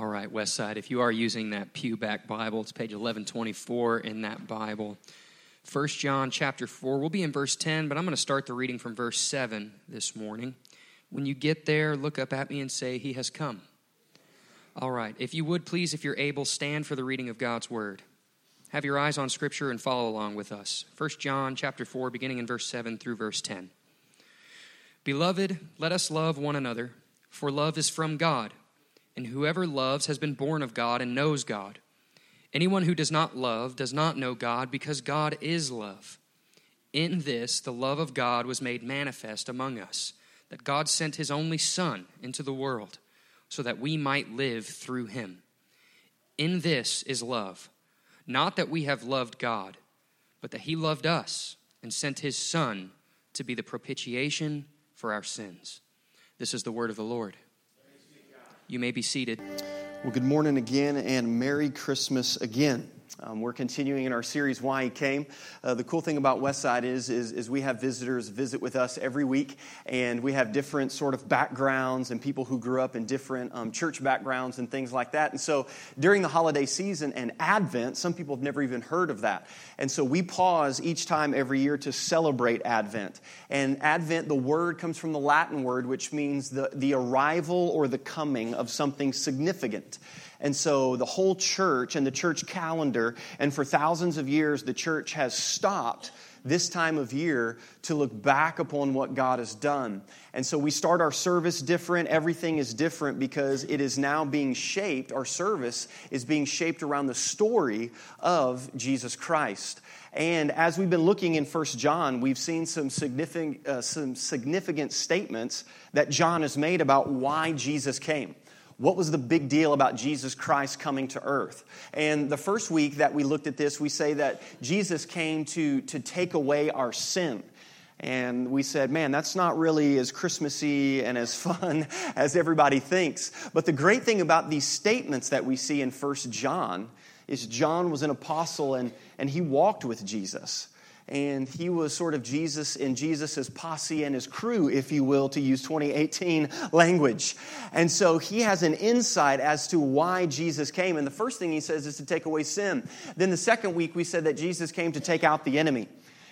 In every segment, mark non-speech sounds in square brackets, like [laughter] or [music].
All right, Westside, if you are using that Pewback Bible, it's page 1124 in that Bible. 1 John chapter 4, we'll be in verse 10, but I'm going to start the reading from verse 7 this morning. When you get there, look up at me and say, He has come. All right, if you would please, if you're able, stand for the reading of God's word. Have your eyes on Scripture and follow along with us. 1 John chapter 4, beginning in verse 7 through verse 10. Beloved, let us love one another, for love is from God and whoever loves has been born of God and knows God. Anyone who does not love does not know God, because God is love. In this, the love of God was made manifest among us, that God sent his only Son into the world, so that we might live through him. In this is love, not that we have loved God, but that he loved us and sent his Son to be the propitiation for our sins. This is the word of the Lord. You may be seated. Well, good morning again and Merry Christmas again. Um, we're continuing in our series, Why He Came. Uh, the cool thing about Westside is, is, is, we have visitors visit with us every week, and we have different sort of backgrounds and people who grew up in different um, church backgrounds and things like that. And so during the holiday season and Advent, some people have never even heard of that. And so we pause each time every year to celebrate Advent. And Advent, the word comes from the Latin word, which means the, the arrival or the coming of something significant. And so the whole church and the church calendar, and for thousands of years, the church has stopped this time of year to look back upon what God has done. And so we start our service different. Everything is different because it is now being shaped, our service is being shaped around the story of Jesus Christ. And as we've been looking in First John, we've seen some significant, uh, some significant statements that John has made about why Jesus came. What was the big deal about Jesus Christ coming to earth? And the first week that we looked at this, we say that Jesus came to, to take away our sin. And we said, man, that's not really as Christmassy and as [laughs] fun as everybody thinks. But the great thing about these statements that we see in First John is John was an apostle and, and he walked with Jesus and he was sort of Jesus in Jesus's posse and his crew, if you will, to use 2018 language. And so he has an insight as to why Jesus came. And the first thing he says is to take away sin. Then the second week, we said that Jesus came to take out the enemy.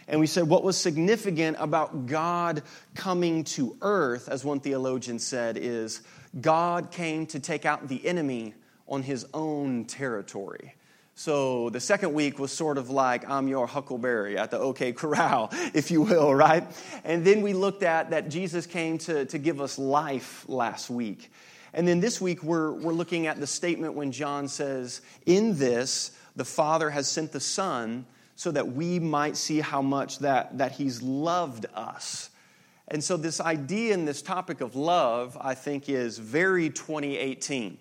And we said what was significant about God coming to earth, as one theologian said, is God came to take out the enemy on his own territory. So the second week was sort of like, I'm your huckleberry at the OK Corral, [laughs] if you will, right? And then we looked at that Jesus came to, to give us life last week. And then this week, we're, we're looking at the statement when John says, In this, the Father has sent the Son so that we might see how much that, that He's loved us. And so, this idea and this topic of love, I think, is very 2018.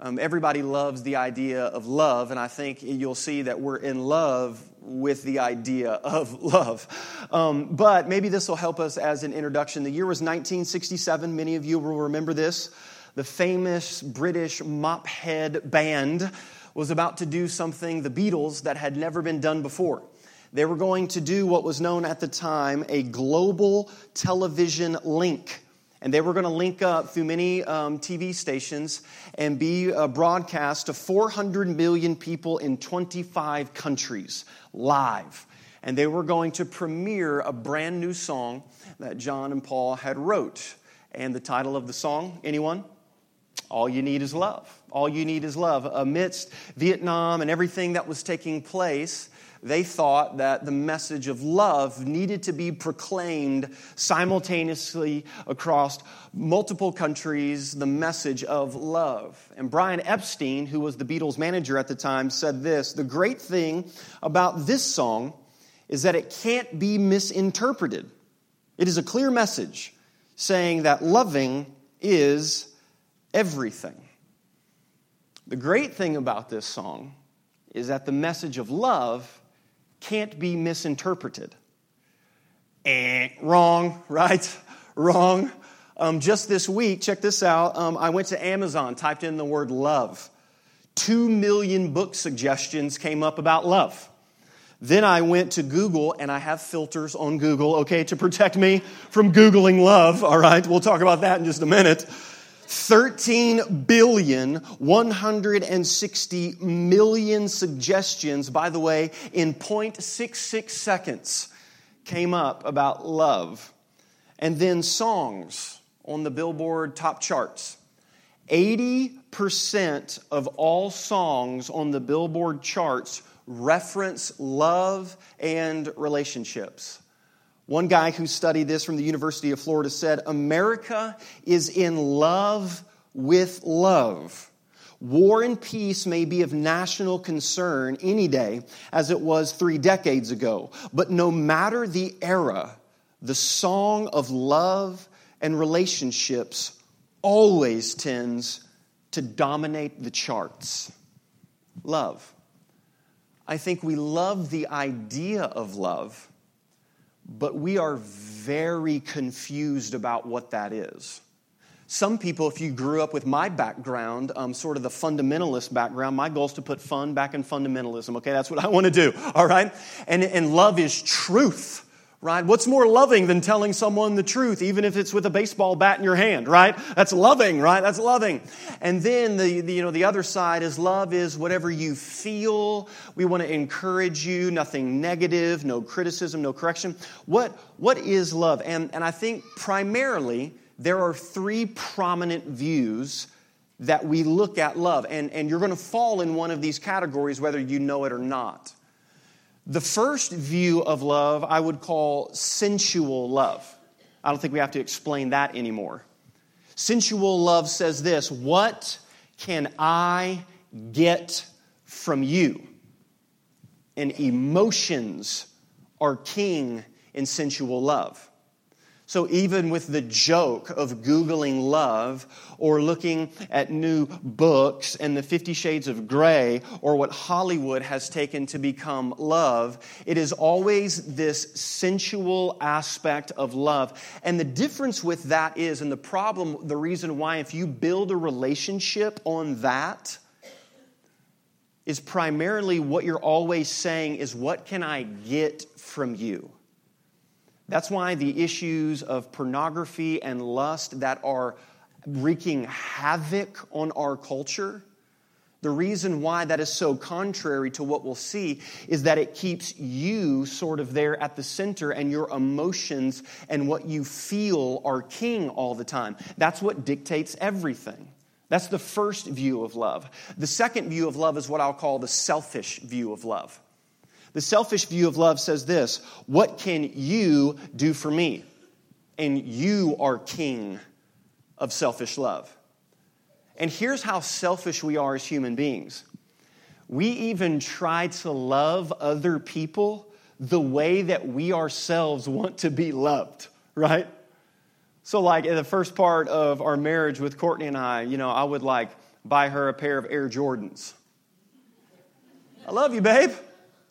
Um, everybody loves the idea of love, and I think you'll see that we're in love with the idea of [laughs] love. Um, but maybe this will help us as an introduction. The year was 1967. Many of you will remember this. The famous British mop head band was about to do something, the Beatles, that had never been done before. They were going to do what was known at the time a global television link and they were going to link up through many um, TV stations and be uh, broadcast to 400 million people in 25 countries live. And they were going to premiere a brand new song that John and Paul had wrote. And the title of the song, anyone? All you need is love. All you need is love. Amidst Vietnam and everything that was taking place, they thought that the message of love needed to be proclaimed simultaneously across multiple countries, the message of love. And Brian Epstein, who was the Beatles manager at the time, said this The great thing about this song is that it can't be misinterpreted. It is a clear message saying that loving is everything. The great thing about this song is that the message of love can't be misinterpreted. Eh, wrong, right? [laughs] wrong. Um, just this week, check this out. Um, I went to Amazon, typed in the word love. Two million book suggestions came up about love. Then I went to Google, and I have filters on Google, okay, to protect me from Googling love, all right? We'll talk about that in just a minute. 13 billion 160 million suggestions, by the way, in 0.66 seconds came up about love. And then songs on the Billboard top charts. 80% of all songs on the Billboard charts reference love and relationships. One guy who studied this from the University of Florida said America is in love with love. War and peace may be of national concern any day, as it was three decades ago. But no matter the era, the song of love and relationships always tends to dominate the charts. Love. I think we love the idea of love, but we are very confused about what that is. Some people, if you grew up with my background, um, sort of the fundamentalist background, my goal is to put fun back in fundamentalism, okay? That's what I want to do, all right? And, and love is truth right? What's more loving than telling someone the truth, even if it's with a baseball bat in your hand, right? That's loving, right? That's loving. And then the, the, you know the other side is love is whatever you feel. We want to encourage you, nothing negative, no criticism, no correction. What what is love? And and I think primarily there are three prominent views that we look at love. And, and you're going to fall in one of these categories whether you know it or not. The first view of love I would call sensual love. I don't think we have to explain that anymore. Sensual love says this What can I get from you? And emotions are king in sensual love. So, even with the joke of Googling love or looking at new books and the Fifty Shades of Grey or what Hollywood has taken to become love, it is always this sensual aspect of love. And the difference with that is, and the problem, the reason why, if you build a relationship on that, is primarily what you're always saying is, What can I get from you? That's why the issues of pornography and lust that are wreaking havoc on our culture, the reason why that is so contrary to what we'll see is that it keeps you sort of there at the center and your emotions and what you feel are king all the time. That's what dictates everything. That's the first view of love. The second view of love is what I'll call the selfish view of love. The selfish view of love says this What can you do for me? And you are king of selfish love. And here's how selfish we are as human beings we even try to love other people the way that we ourselves want to be loved, right? So, like in the first part of our marriage with Courtney and I, you know, I would like buy her a pair of Air Jordans. I love you, babe.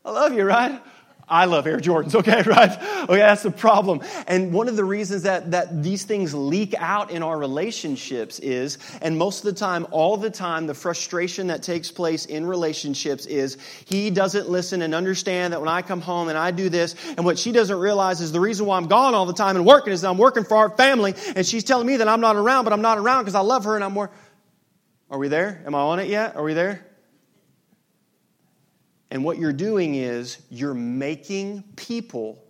I love you, right? I love Air Jordans, [laughs] okay, right? Okay, that's the problem. And one of the reasons that, that these things leak out in our relationships is, and most of the time, all the time, the frustration that takes place in relationships is he doesn't listen and understand that when I come home and I do this, and what she doesn't realize is the reason why I'm gone all the time and working is I'm working for our family, and she's telling me that I'm not around, but I'm not around because I love her and I'm more. Are we there? Am I on it yet? Are we there? And what you're doing is you're making people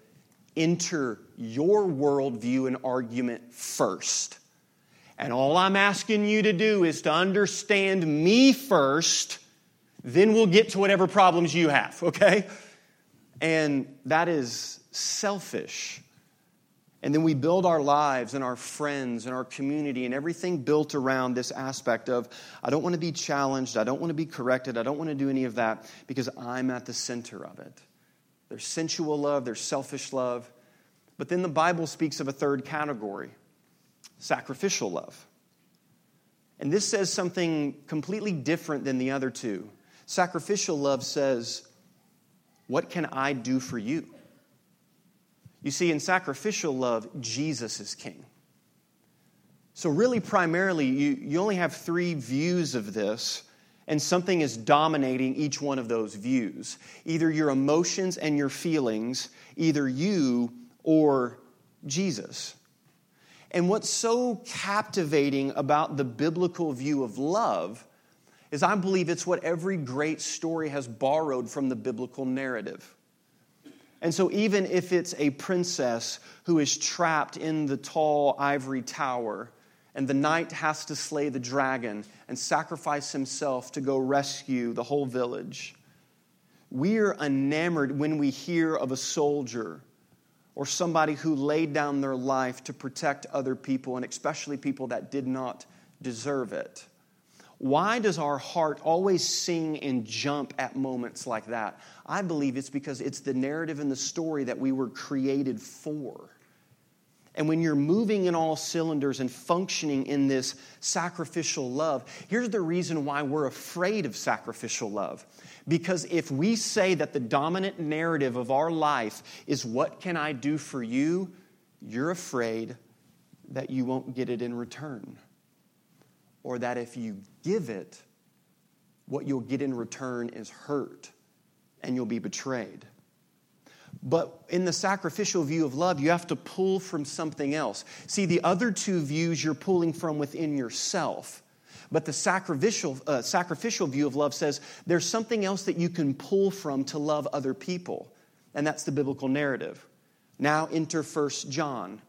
enter your worldview and argument first. And all I'm asking you to do is to understand me first, then we'll get to whatever problems you have, okay? And that is selfish. And then we build our lives and our friends and our community and everything built around this aspect of I don't want to be challenged, I don't want to be corrected, I don't want to do any of that because I'm at the center of it. There's sensual love, there's selfish love. But then the Bible speaks of a third category sacrificial love. And this says something completely different than the other two. Sacrificial love says, What can I do for you? You see, in sacrificial love, Jesus is king. So, really, primarily, you, you only have three views of this, and something is dominating each one of those views either your emotions and your feelings, either you or Jesus. And what's so captivating about the biblical view of love is I believe it's what every great story has borrowed from the biblical narrative. And so, even if it's a princess who is trapped in the tall ivory tower, and the knight has to slay the dragon and sacrifice himself to go rescue the whole village, we are enamored when we hear of a soldier or somebody who laid down their life to protect other people, and especially people that did not deserve it. Why does our heart always sing and jump at moments like that? I believe it's because it's the narrative and the story that we were created for. And when you're moving in all cylinders and functioning in this sacrificial love, here's the reason why we're afraid of sacrificial love. Because if we say that the dominant narrative of our life is, What can I do for you? you're afraid that you won't get it in return or that if you give it, what you'll get in return is hurt and you'll be betrayed. But in the sacrificial view of love, you have to pull from something else. See, the other two views you're pulling from within yourself. But the sacrificial, uh, sacrificial view of love says there's something else that you can pull from to love other people, and that's the biblical narrative. Now enter First John.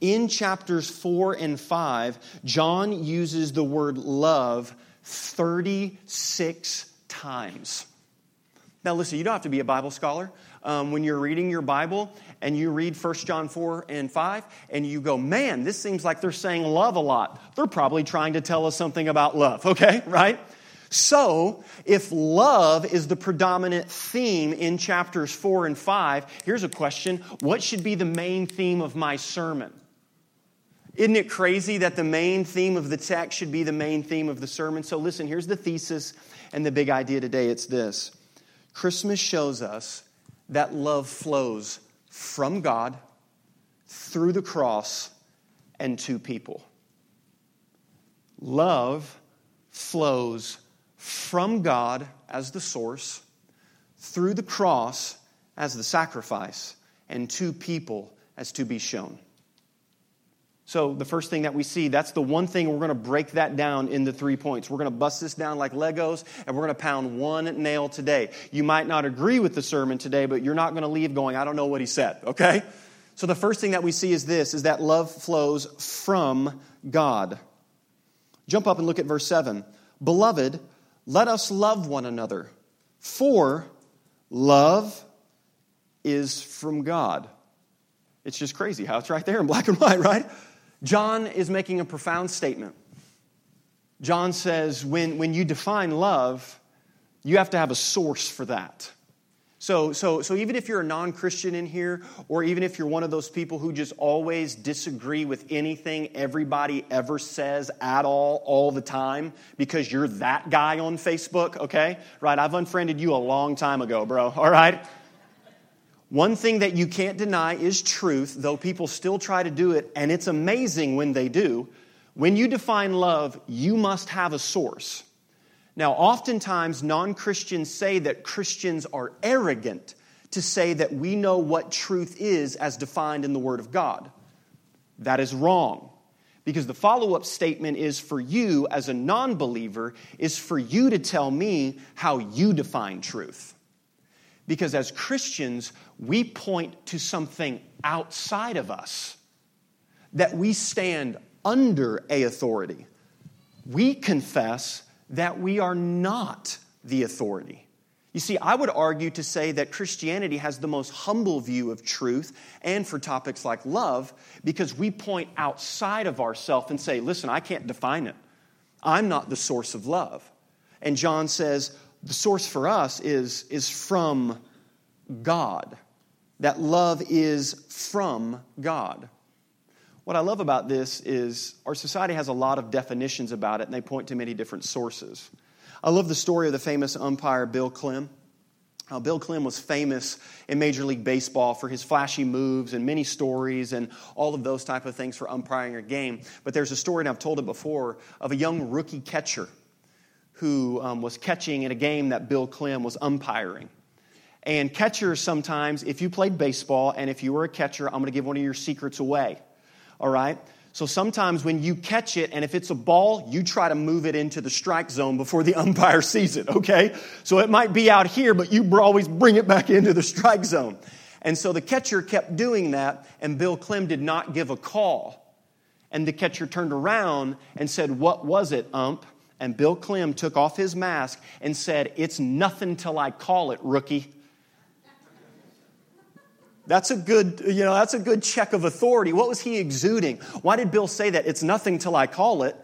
In chapters 4 and 5, John uses the word love 36 times. Now, listen, you don't have to be a Bible scholar. Um, when you're reading your Bible and you read 1 John 4 and 5, and you go, man, this seems like they're saying love a lot. They're probably trying to tell us something about love, okay? [laughs] Right? So, if love is the predominant theme in chapters 4 and 5, here's a question What should be the main theme of my sermon? Isn't it crazy that the main theme of the text should be the main theme of the sermon? So, listen, here's the thesis and the big idea today it's this Christmas shows us that love flows from God through the cross and to people. Love flows from God as the source, through the cross as the sacrifice, and to people as to be shown. So, the first thing that we see, that's the one thing we're going to break that down into three points. We're going to bust this down like Legos, and we're going to pound one nail today. You might not agree with the sermon today, but you're not going to leave going, I don't know what he said, okay? So, the first thing that we see is this is that love flows from God. Jump up and look at verse 7. Beloved, let us love one another, for love is from God. It's just crazy how it's right there in black and white, right? John is making a profound statement. John says, when, when you define love, you have to have a source for that. So, so, so even if you're a non Christian in here, or even if you're one of those people who just always disagree with anything everybody ever says at all, all the time, because you're that guy on Facebook, okay? Right? I've unfriended you a long time ago, bro, all right? One thing that you can't deny is truth, though people still try to do it, and it's amazing when they do. When you define love, you must have a source. Now, oftentimes, non Christians say that Christians are arrogant to say that we know what truth is as defined in the Word of God. That is wrong. Because the follow up statement is for you, as a non believer, is for you to tell me how you define truth. Because as Christians, we point to something outside of us, that we stand under a authority. We confess that we are not the authority. You see, I would argue to say that Christianity has the most humble view of truth and for topics like love because we point outside of ourselves and say, listen, I can't define it. I'm not the source of love. And John says, the source for us is, is from God. That love is from God. What I love about this is our society has a lot of definitions about it, and they point to many different sources. I love the story of the famous umpire Bill Klem. Uh, Bill Klem was famous in Major League Baseball for his flashy moves and many stories and all of those type of things for umpiring a game. But there's a story, and I've told it before, of a young rookie catcher who um, was catching in a game that Bill Klem was umpiring. And catchers sometimes, if you played baseball and if you were a catcher, I'm going to give one of your secrets away. All right? So sometimes when you catch it, and if it's a ball, you try to move it into the strike zone before the [laughs] umpire sees it, okay? So it might be out here, but you always bring it back into the strike zone. And so the catcher kept doing that, and Bill Klem did not give a call. And the catcher turned around and said, What was it, ump? And Bill Klem took off his mask and said, It's nothing till I call it, rookie. That's a good, you know, that's a good check of authority. What was he exuding? Why did Bill say that? It's nothing till I call it.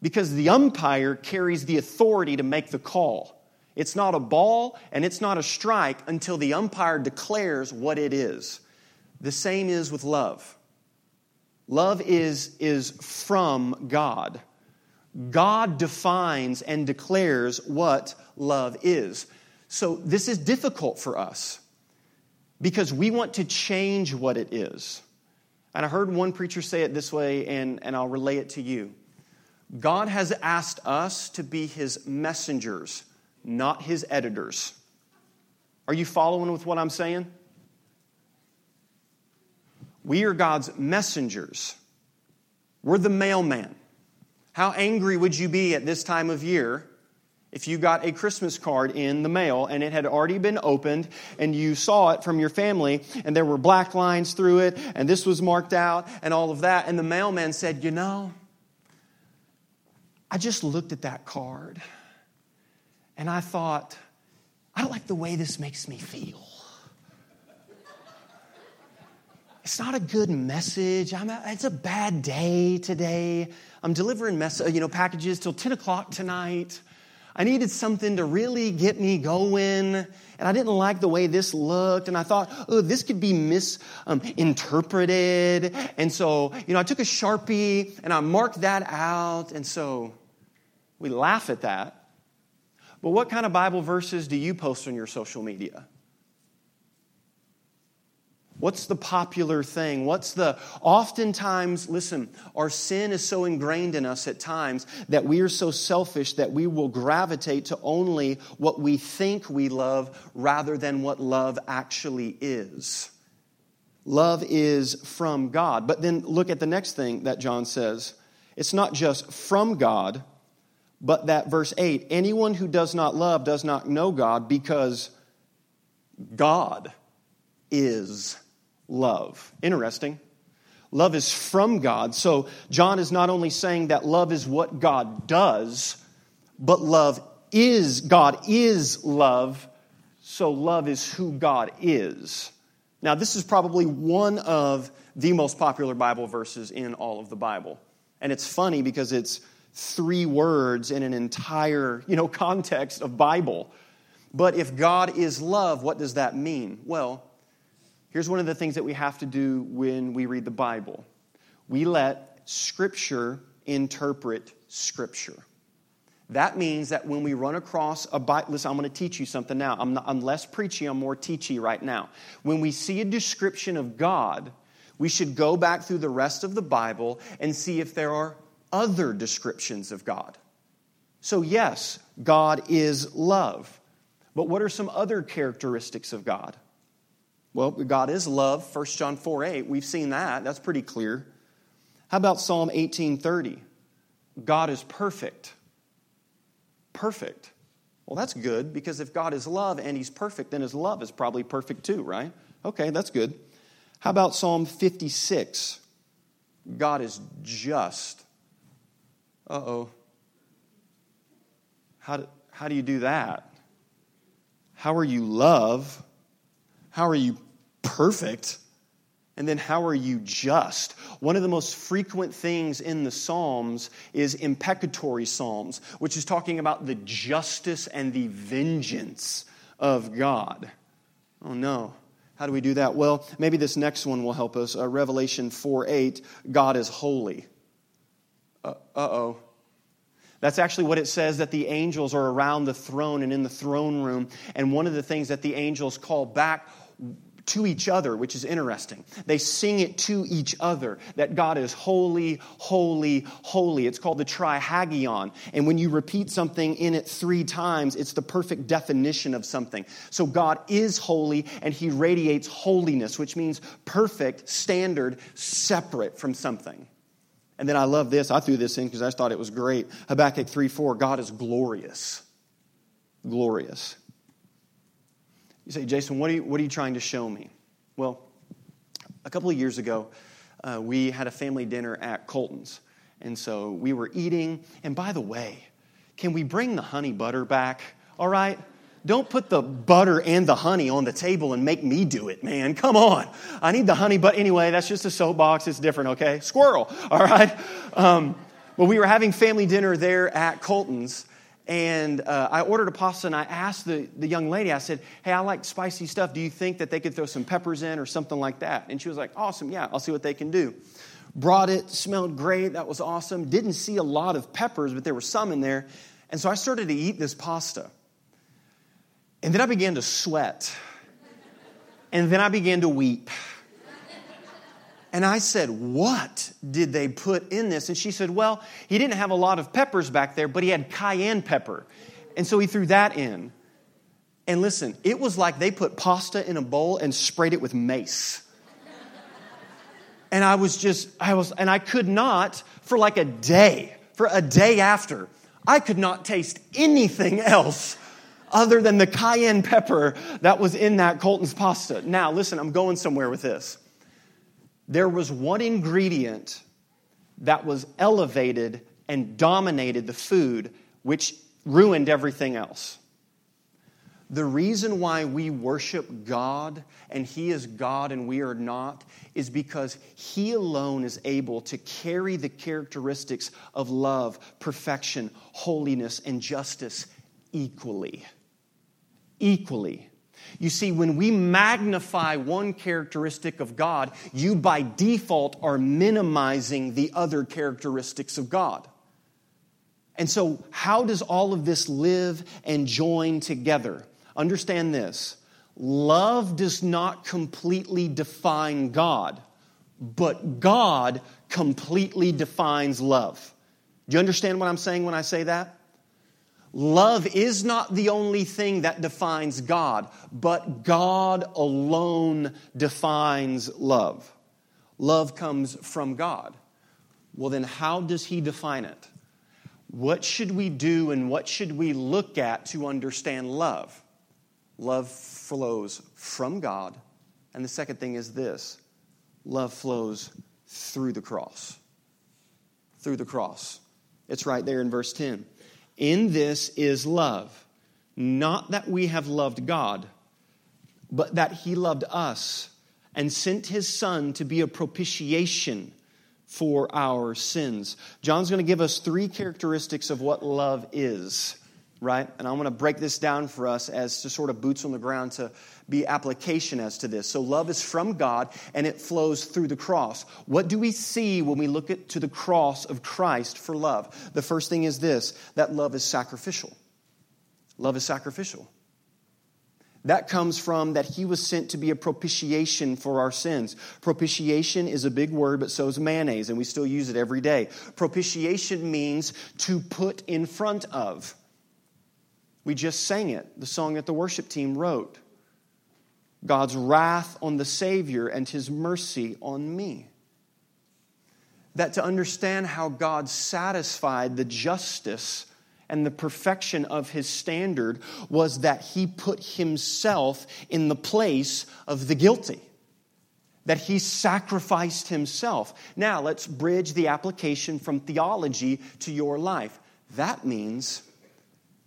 Because the umpire carries the authority to make the call. It's not a ball and it's not a strike until the umpire declares what it is. The same is with love. Love is, is from God. God defines and declares what love is. So this is difficult for us because we want to change what it is. And I heard one preacher say it this way, and, and I'll relay it to you. God has asked us to be his messengers, not his editors. Are you following with what I'm saying? We are God's messengers. We're the mailman. How angry would you be at this time of year if you got a Christmas card in the mail and it had already been opened and you saw it from your family and there were black lines through it and this was marked out and all of that, and the mailman said, You know, I just looked at that card and I thought, I don't like the way this makes me feel. It's not a good message. I'm a, it's a bad day today. I'm delivering mess, you know, packages till 10 o'clock tonight. I needed something to really get me going. And I didn't like the way this looked. And I thought, oh, this could be misinterpreted. Um, and so, you know, I took a Sharpie and I marked that out. And so we laugh at that. But what kind of Bible verses do you post on your social media? What's the popular thing? What's the, oftentimes, listen, our sin is so ingrained in us at times that we are so selfish that we will gravitate to only what we think we love rather than what love actually is. Love is from God. But then look at the next thing that John says. It's not just from God, but that verse 8 anyone who does not love does not know God because God is love. Interesting. Love is from God. So John is not only saying that love is what God does, but love is, God is love. So love is who God is. Now, this is probably one of the most popular Bible verses in all of the Bible. And it's funny because it's three words in an entire, you know, [laughs] context of Bible. But if God is love, what does that mean? Well, Here's one of the things that we have to do when we read the Bible we let Scripture interpret Scripture. That means that when we run across a Bible, listen, I'm going to teach you something now. I'm, not, I'm less preachy, I'm more teachy right now. When we see a description of God, we should go back through the rest of the Bible and see if there are other descriptions of God. So, yes, God is love. But what are some other characteristics of God? Well, God is love, 1 John 4 8. We've seen that. That's pretty clear. How about Psalm 18:30? God is perfect. Perfect. Well, that's good because if God is love and he's perfect, then his love is probably perfect too, right? Okay, that's good. How about Psalm 56? God is just. Uh oh. How do, how do you do that? How are you love? How are you perfect? And then how are you just? One of the most frequent things in the Psalms is imprecatory Psalms, which is talking about the justice and the vengeance of God. Oh no. How do we do that? Well, maybe this next one will help us. Uh, Revelation 4 8, God is holy. Uh oh. That's actually what it says that the angels are around the throne and in the throne room. And one of the things that the angels call back to each other, which is interesting. They sing it to each other that God is holy, holy, holy. It's called the trihagion. And when you repeat something in it three times, it's the perfect definition of something. So God is holy and he radiates holiness, which means perfect, standard, separate from something. And then I love this. I threw this in because I thought it was great. Habakkuk 3 4, God is glorious. Glorious. You say, Jason, what are you, what are you trying to show me? Well, a couple of years ago, uh, we had a family dinner at Colton's. And so we were eating. And by the way, can we bring the honey butter back? All right? Don't put the butter and the honey on the table and make me do it, man. Come on. I need the honey, but anyway, that's just a soapbox. It's different, okay? Squirrel, all right? Um, well, we were having family dinner there at Colton's, and uh, I ordered a pasta, and I asked the, the young lady, I said, Hey, I like spicy stuff. Do you think that they could throw some peppers in or something like that? And she was like, Awesome, yeah, I'll see what they can do. Brought it, smelled great, that was awesome. Didn't see a lot of peppers, but there were some in there. And so I started to eat this pasta. And then I began to sweat. And then I began to weep. And I said, What did they put in this? And she said, Well, he didn't have a lot of peppers back there, but he had cayenne pepper. And so he threw that in. And listen, it was like they put pasta in a bowl and sprayed it with mace. And I was just, I was, and I could not, for like a day, for a day after, I could not taste anything else other than the cayenne pepper that was in that Colton's pasta. Now, listen, I'm going somewhere with this. There was one ingredient that was elevated and dominated the food, which ruined everything else. The reason why we worship God and He is God and we are not is because He alone is able to carry the characteristics of love, perfection, holiness, and justice equally equally. You see, when we magnify one characteristic of God, you by default are minimizing the other characteristics of God. And so, how does all of this live and join together? Understand this love does not completely define God, but God completely defines love. Do you understand what I'm saying when I say that? Love is not the only thing that defines God, but God alone defines love. Love comes from God. Well, then, how does He define it? What should we do and what should we look at to understand love? Love flows from God. And the second thing is this love flows through the cross. Through the cross. It's right there in verse 10. In this is love, not that we have loved God, but that He loved us and sent His Son to be a propitiation for our sins. John's going to give us three characteristics of what love is, right? And I'm going to break this down for us as to sort of boots on the ground to be application as to this. So love is from God and it flows through the cross. What do we see when we look at to the cross of Christ for love? The first thing is this that love is sacrificial. Love is sacrificial. That comes from that he was sent to be a propitiation for our sins. Propitiation is a big word, but so is mayonnaise, and we still use it every day. Propitiation means to put in front of. We just sang it, the song that the worship team wrote. God's wrath on the Savior and his mercy on me. That to understand how God satisfied the justice and the perfection of his standard was that he put himself in the place of the guilty. That he sacrificed himself. Now, let's bridge the application from theology to your life. That means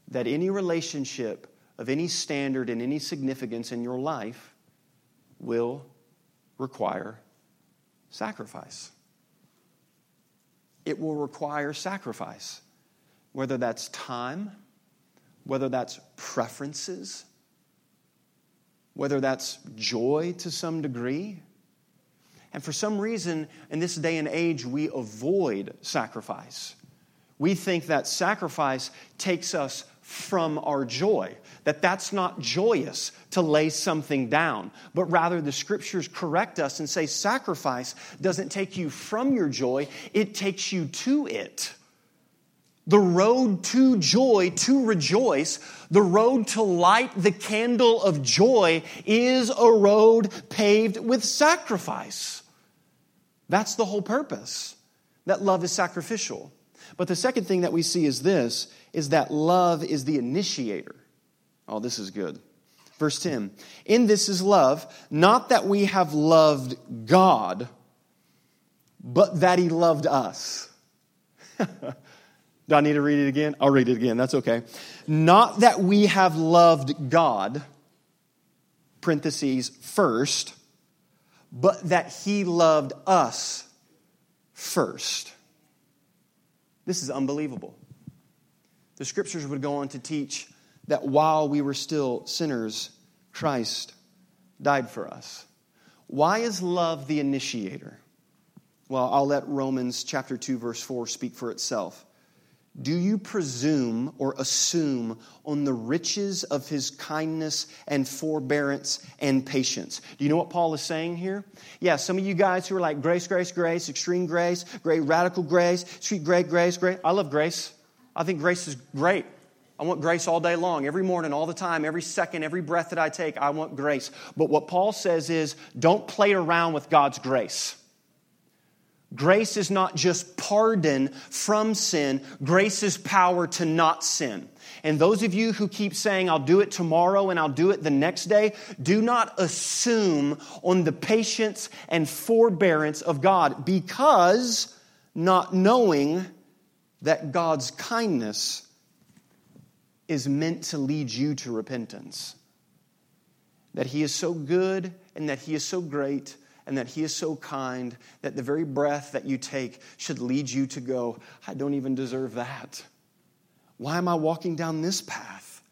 that any relationship of any standard and any significance in your life will require sacrifice. It will require sacrifice, whether that's time, whether that's preferences, whether that's joy to some degree. And for some reason, in this day and age, we avoid sacrifice. We think that sacrifice takes us from our joy. That that's not joyous to lay something down, but rather the scriptures correct us and say sacrifice doesn't take you from your joy, it takes you to it. The road to joy, to rejoice, the road to light the candle of joy is a road paved with sacrifice. That's the whole purpose. that love is sacrificial. But the second thing that we see is this is that love is the initiator. Oh, this is good. Verse 10 In this is love, not that we have loved God, but that He loved us. [laughs] Do I need to read it again? I'll read it again. That's okay. Not that we have loved God, parentheses, first, but that He loved us first. This is unbelievable. The scriptures would go on to teach that while we were still sinners, Christ died for us. Why is love the initiator? Well, I'll let Romans chapter 2 verse 4 speak for itself. Do you presume or assume on the riches of his kindness and forbearance and patience? Do you know what Paul is saying here? Yeah, some of you guys who are like grace, grace, grace, extreme grace, great radical grace, sweet great grace, great. I love grace. I think grace is great. I want grace all day long, every morning, all the time, every second, every breath that I take. I want grace. But what Paul says is don't play around with God's grace. Grace is not just pardon from sin, grace is power to not sin. And those of you who keep saying, I'll do it tomorrow and I'll do it the next day, do not assume on the patience and forbearance of God because not knowing that God's kindness is meant to lead you to repentance. That He is so good and that He is so great and that He is so kind that the very breath that you take should lead you to go, I don't even deserve that. Why am I walking down this path?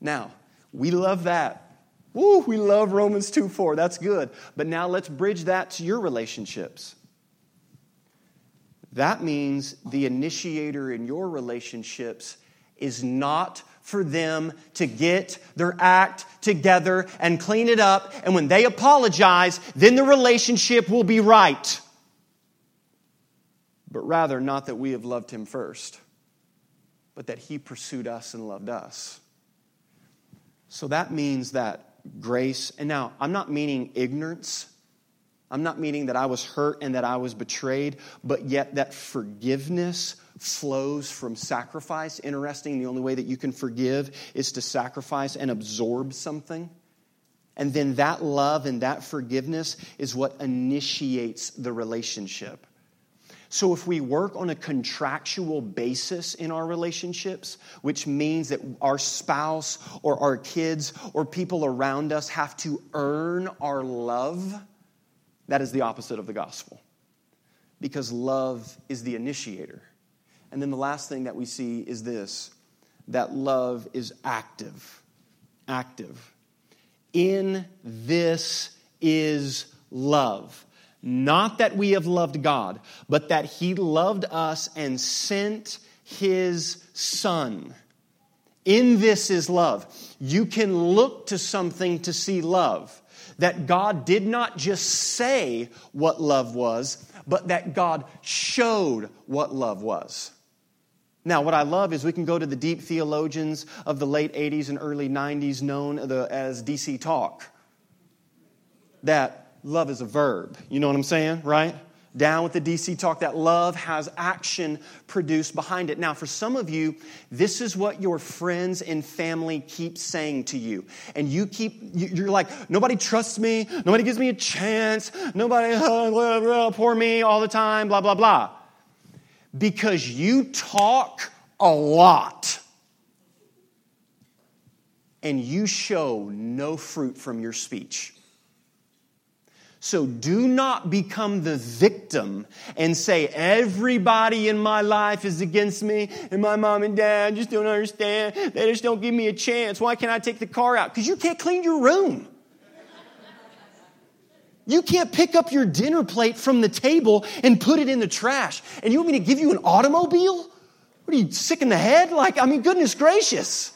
Now, we love that. Woo, we love Romans 2 4. That's good. But now let's bridge that to your relationships. That means the initiator in your relationships is not for them to get their act together and clean it up. And when they apologize, then the relationship will be right. But rather, not that we have loved him first, but that he pursued us and loved us. So that means that grace, and now I'm not meaning ignorance. I'm not meaning that I was hurt and that I was betrayed, but yet that forgiveness flows from sacrifice. Interesting, the only way that you can forgive is to sacrifice and absorb something. And then that love and that forgiveness is what initiates the relationship. So, if we work on a contractual basis in our relationships, which means that our spouse or our kids or people around us have to earn our love, that is the opposite of the gospel. Because love is the initiator. And then the last thing that we see is this that love is active. Active. In this is love. Not that we have loved God, but that He loved us and sent His Son. In this is love. You can look to something to see love. That God did not just say what love was, but that God showed what love was. Now, what I love is we can go to the deep theologians of the late 80s and early 90s, known as DC Talk, that love is a verb. You know what I'm saying, right? Down with the DC talk, that love has action produced behind it. Now, for some of you, this is what your friends and family keep saying to you. And you keep, you're like, nobody trusts me, nobody gives me a chance, nobody, blah, [laughs] poor me all the time, blah, blah, blah because you talk a lot and you show no fruit from your speech. So do not become the victim and say, everybody in my life is against me, and my mom and dad just don't understand. They just don't give me a chance. Why can't I take the car out? Because you can't clean your room. You can't pick up your dinner plate from the table and put it in the trash. And you want me to give you an automobile? What are you, sick in the head? Like, I mean, goodness gracious.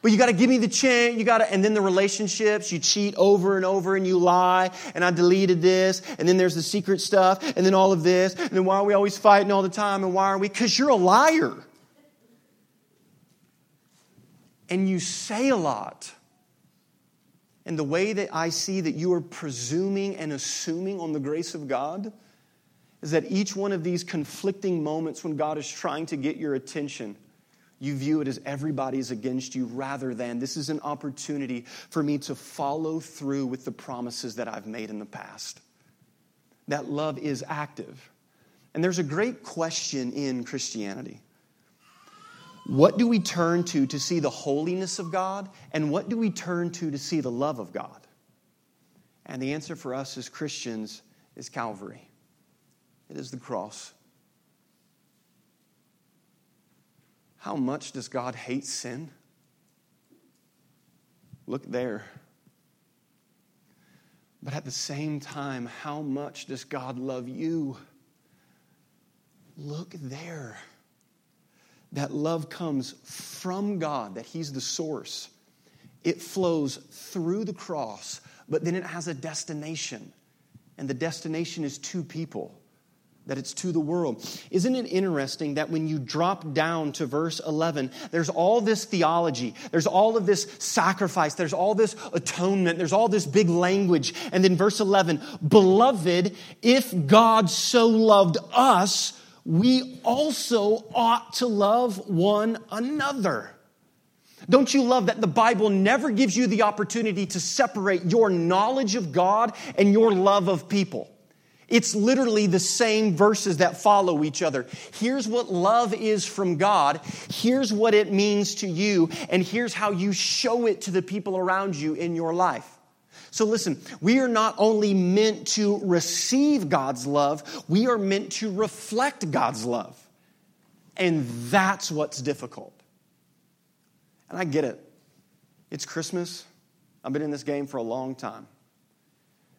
But you got to give me the chance. You got to, and then the relationships, you cheat over and over and you lie. And I deleted this. And then there's the secret stuff. And then all of this. And then why are we always fighting all the time? And why are we? Because you're a liar. And you say a lot. And the way that I see that you are presuming and assuming on the grace of God is that each one of these conflicting moments when God is trying to get your attention, you view it as everybody's against you rather than this is an opportunity for me to follow through with the promises that I've made in the past. That love is active. And there's a great question in Christianity. What do we turn to to see the holiness of God? And what do we turn to to see the love of God? And the answer for us as Christians is Calvary, it is the cross. How much does God hate sin? Look there. But at the same time, how much does God love you? Look there. That love comes from God, that He's the source. It flows through the cross, but then it has a destination. And the destination is to people that it's to the world. Isn't it interesting that when you drop down to verse 11, there's all this theology, there's all of this sacrifice, there's all this atonement, there's all this big language. And then verse 11, beloved, if God so loved us, we also ought to love one another. Don't you love that the Bible never gives you the opportunity to separate your knowledge of God and your love of people? It's literally the same verses that follow each other. Here's what love is from God. Here's what it means to you. And here's how you show it to the people around you in your life. So listen, we are not only meant to receive God's love, we are meant to reflect God's love. And that's what's difficult. And I get it. It's Christmas. I've been in this game for a long time.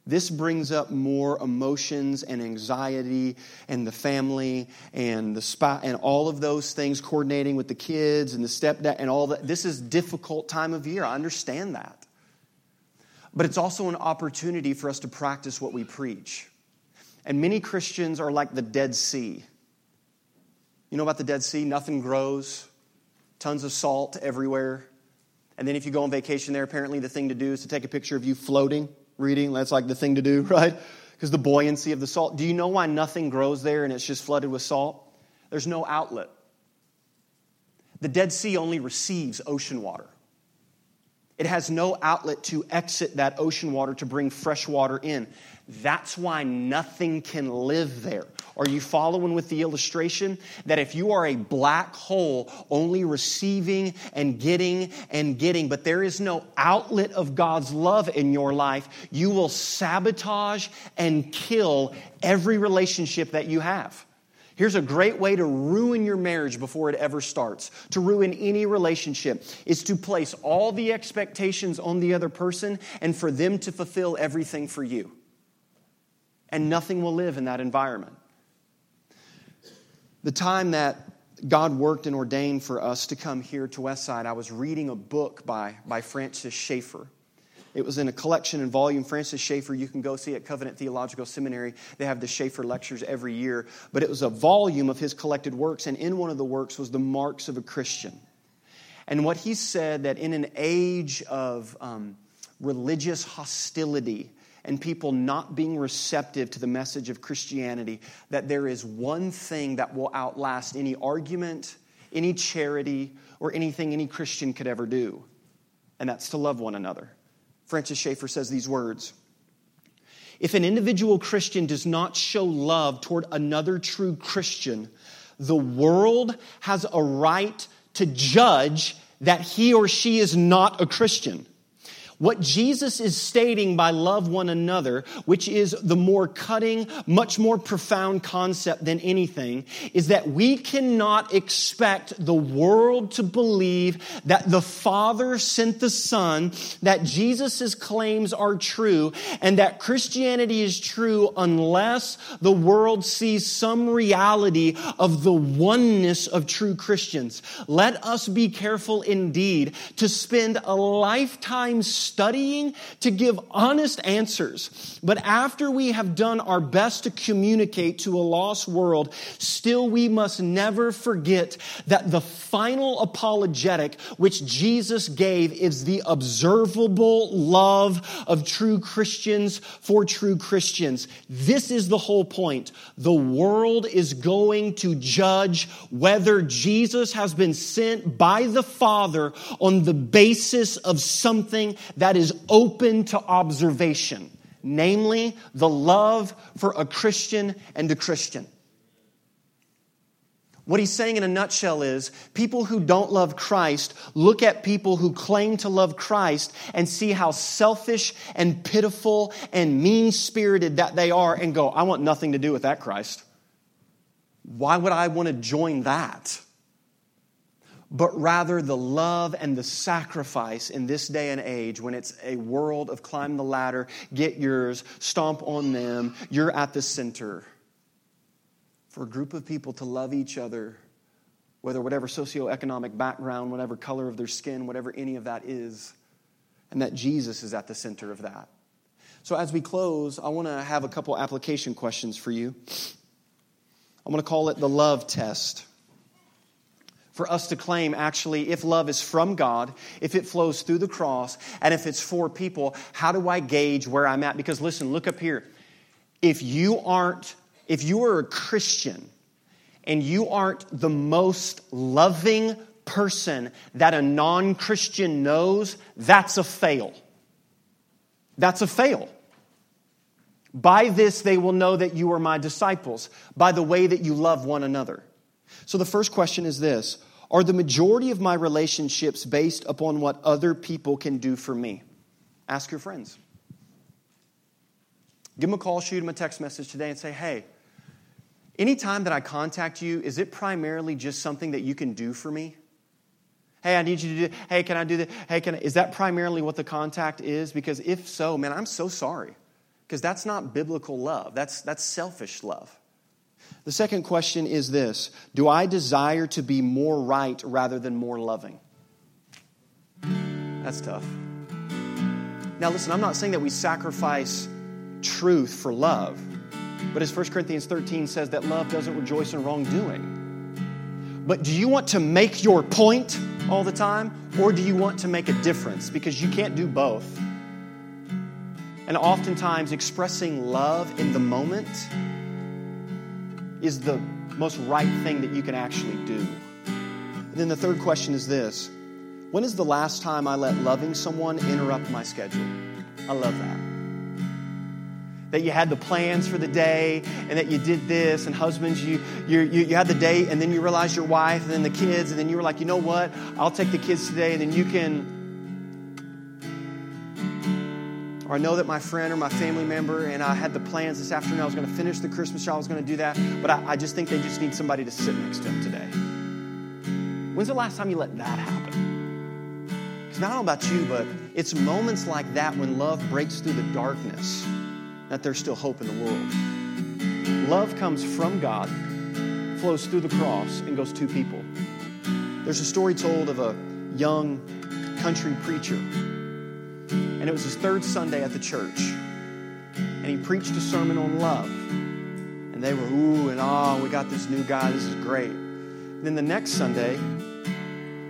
This brings up more emotions and anxiety and the family and the spot and all of those things coordinating with the kids and the stepdad and all that. This is difficult time of year. I understand that. But it's also an opportunity for us to practice what we preach. And many Christians are like the Dead Sea. You know about the Dead Sea? Nothing grows, tons of salt everywhere. And then if you go on vacation there, apparently the thing to do is to take a picture of you floating reading. That's like the thing to do, [laughs] right? Because the buoyancy of the salt. Do you know why nothing grows there and it's just flooded with salt? There's no outlet. The Dead Sea only receives ocean water. It has no outlet to exit that ocean water to bring fresh water in. That's why nothing can live there. Are you following with the illustration? That if you are a black hole, only receiving and getting and getting, but there is no outlet of God's love in your life, you will sabotage and kill every relationship that you have. Here's a great way to ruin your marriage before it ever starts, to ruin any relationship, is to place all the expectations on the other person and for them to fulfill everything for you. And nothing will live in that environment. The time that God worked and ordained for us to come here to Westside, I was reading a book by, by Francis Schaeffer. It was in a collection and volume. Francis Schaeffer, you can go see at Covenant Theological Seminary. They have the Schaeffer lectures every year. But it was a volume of his collected works, and in one of the works was The Marks of a Christian. And what he said that in an age of um, religious hostility and people not being receptive to the message of Christianity, that there is one thing that will outlast any argument, any charity, or anything any Christian could ever do, and that's to love one another. Francis Schaeffer says these words If an individual Christian does not show love toward another true Christian, the world has a right to judge that he or she is not a Christian. What Jesus is stating by love one another, which is the more cutting, much more profound concept than anything, is that we cannot expect the world to believe that the Father sent the Son, that Jesus' claims are true, and that Christianity is true unless the world sees some reality of the oneness of true Christians. Let us be careful indeed to spend a lifetime studying to give honest answers. But after we have done our best to communicate to a lost world, still we must never forget that the final apologetic which Jesus gave is the observable love of true Christians for true Christians. This is the whole point. The world is going to judge whether Jesus has been sent by the Father on the basis of something that is open to observation, namely the love for a Christian and a Christian. What he's saying in a nutshell is people who don't love Christ look at people who claim to love Christ and see how selfish and pitiful and mean spirited that they are and go, I want nothing to do with that Christ. Why would I want to join that? But rather the love and the sacrifice in this day and age when it's a world of climb the ladder, get yours, stomp on them, you're at the center for a group of people to love each other, whether whatever socioeconomic background, whatever color of their skin, whatever any of that is, and that Jesus is at the center of that. So, as we close, I want to have a couple application questions for you. I'm going to call it the love test. For us to claim, actually, if love is from God, if it flows through the cross, and if it's for people, how do I gauge where I'm at? Because listen, look up here. If you aren't if you are a Christian and you aren't the most loving person that a non Christian knows, that's a fail. That's a fail. By this they will know that you are my disciples, by the way that you love one another. So the first question is this Are the majority of my relationships based upon what other people can do for me? Ask your friends. Give them a call, shoot them a text message today, and say, Hey, Anytime that I contact you, is it primarily just something that you can do for me? Hey, I need you to do, hey, can I do that? Hey, can I, is that primarily what the contact is? Because if so, man, I'm so sorry. Because that's not biblical love. That's, that's selfish love. The second question is this Do I desire to be more right rather than more loving? That's tough. Now, listen, I'm not saying that we sacrifice truth for love. But as 1 Corinthians 13 says, that love doesn't rejoice in wrongdoing. But do you want to make your point all the time, or do you want to make a difference? Because you can't do both. And oftentimes, expressing love in the moment is the most right thing that you can actually do. And then the third question is this When is the last time I let loving someone interrupt my schedule? I love that that you had the plans for the day and that you did this and husbands you, you, you, you had the date and then you realized your wife and then the kids and then you were like you know what i'll take the kids today and then you can or i know that my friend or my family member and i had the plans this afternoon. I was going to finish the christmas show. I was going to do that. But I, I just think they just need somebody to sit next to them today. When's the last time you let that happen? Because don't know about you but it's moments like that when love breaks through the darkness that there's still hope in the world. Love comes from God, flows through the cross, and goes to people. There's a story told of a young country preacher, and it was his third Sunday at the church. And he preached a sermon on love. And they were, ooh and ah, we got this new guy, this is great. And then the next Sunday,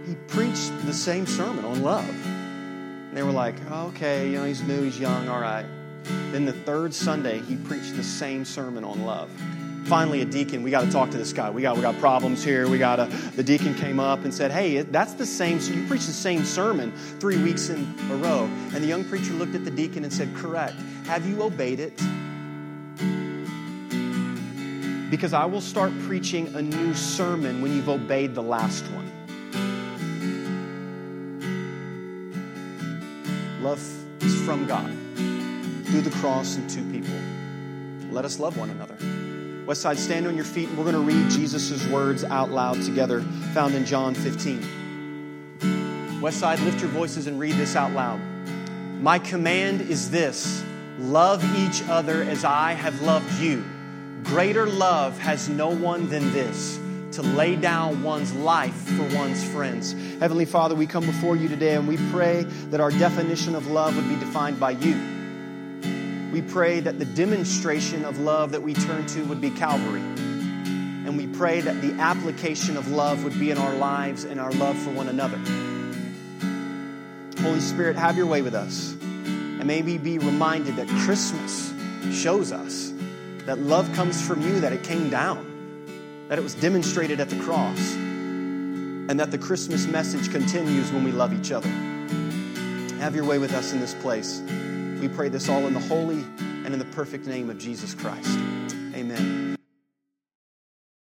he preached the same sermon on love. And they were like, okay, you know, he's new, he's young, all right. Then the third Sunday, he preached the same sermon on love. Finally, a deacon, we got to talk to this guy. We got, we got problems here. We got a, the deacon came up and said, Hey, that's the same, so you preached the same sermon three weeks in a row. And the young preacher looked at the deacon and said, Correct. Have you obeyed it? Because I will start preaching a new sermon when you've obeyed the last one. Love is from God through the cross and to people. Let us love one another. Westside, stand on your feet and we're going to read Jesus' words out loud together, found in John 15. Westside, lift your voices and read this out loud. My command is this love each other as I have loved you. Greater love has no one than this to lay down one's life for one's friends. Heavenly Father, we come before you today and we pray that our definition of love would be defined by you. We pray that the demonstration of love that we turn to would be Calvary. And we pray that the application of love would be in our lives and our love for one another. Holy Spirit, have your way with us. And may we be reminded that Christmas shows us that love comes from you, that it came down that it was demonstrated at the cross, and that the Christmas message continues when we love each other. Have your way with us in this place. We pray this all in the holy and in the perfect name of Jesus Christ. Amen.